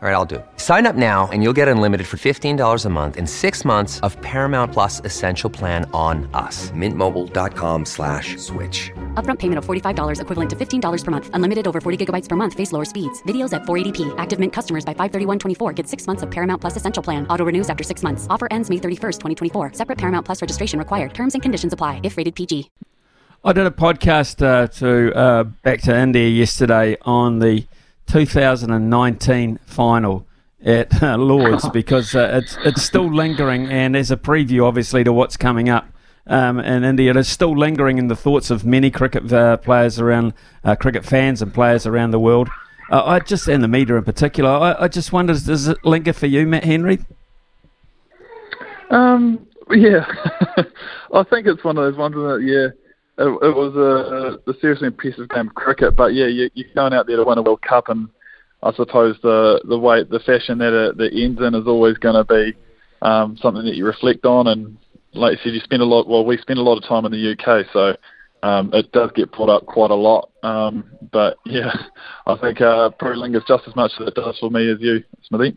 All right, I'll do it. Sign up now and you'll get unlimited for $15 a month and six months of Paramount Plus Essential Plan on us. Mintmobile.com slash switch. Upfront payment of $45 equivalent to $15 per month. Unlimited over 40 gigabytes per month. Face lower speeds. Videos at 480p. Active Mint customers by 531.24 get six months of Paramount Plus Essential Plan. Auto renews after six months. Offer ends May 31st, 2024. Separate Paramount Plus registration required. Terms and conditions apply if rated PG. I did a podcast uh, to uh, back to India yesterday on the 2019 final at uh, Lord's because uh, it's it's still lingering, and there's a preview, obviously, to what's coming up um, in India. It's still lingering in the thoughts of many cricket uh, players around, uh, cricket fans and players around the world. Uh, I just and the media in particular. I, I just wonder, does it linger for you, Matt Henry? Um, yeah, I think it's one of those ones that yeah. It, it was a, a seriously impressive game of cricket, but yeah, you, you're going out there to win a World Cup, and I suppose the the way the fashion that it that ends in is always going to be um, something that you reflect on. And like you said, you spend a lot. Well, we spend a lot of time in the UK, so um, it does get put up quite a lot. Um, but yeah, I think uh, Pro lingers just as much as it does for me as you, Smithy.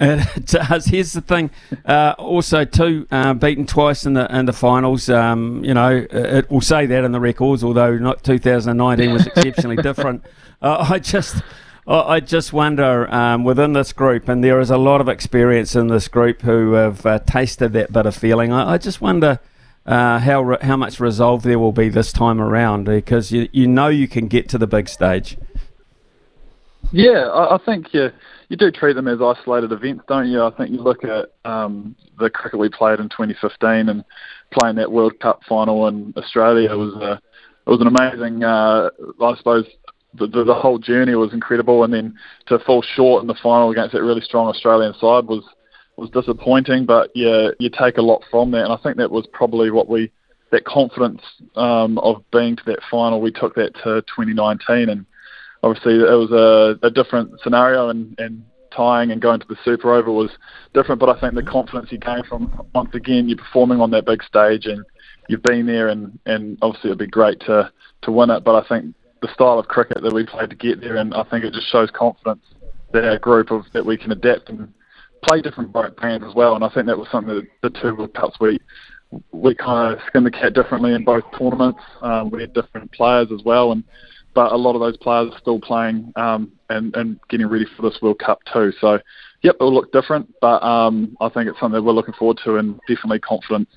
It does. Here's the thing. Uh, also, too, uh, beaten twice in the in the finals. Um, you know, it will say that in the records, although not 2019 was exceptionally different. Uh, I just, I just wonder um, within this group, and there is a lot of experience in this group who have uh, tasted that bitter feeling. I, I just wonder uh, how re- how much resolve there will be this time around, because you you know you can get to the big stage. Yeah, I, I think you you do treat them as isolated events, don't you? I think you look at um, the cricket we played in 2015 and playing that World Cup final in Australia was a it was an amazing, uh, I suppose, the, the, the whole journey was incredible, and then to fall short in the final against that really strong Australian side was was disappointing. But yeah, you take a lot from that, and I think that was probably what we that confidence um, of being to that final. We took that to 2019, and obviously it was a, a different scenario, and, and tying and going to the Super Over was different. But I think the confidence you gain from once again you're performing on that big stage and you've been there, and and obviously it'd be great to to win it. But I think the style of cricket that we played to get there, and I think it just shows confidence that our group of that we can adapt and play different brands as well. And I think that was something that the two World Cups we we kind of skinned the cat differently in both tournaments. Um, we had different players as well, and but a lot of those players are still playing um, and and getting ready for this World Cup too. So, yep, it will look different, but um, I think it's something that we're looking forward to and definitely confident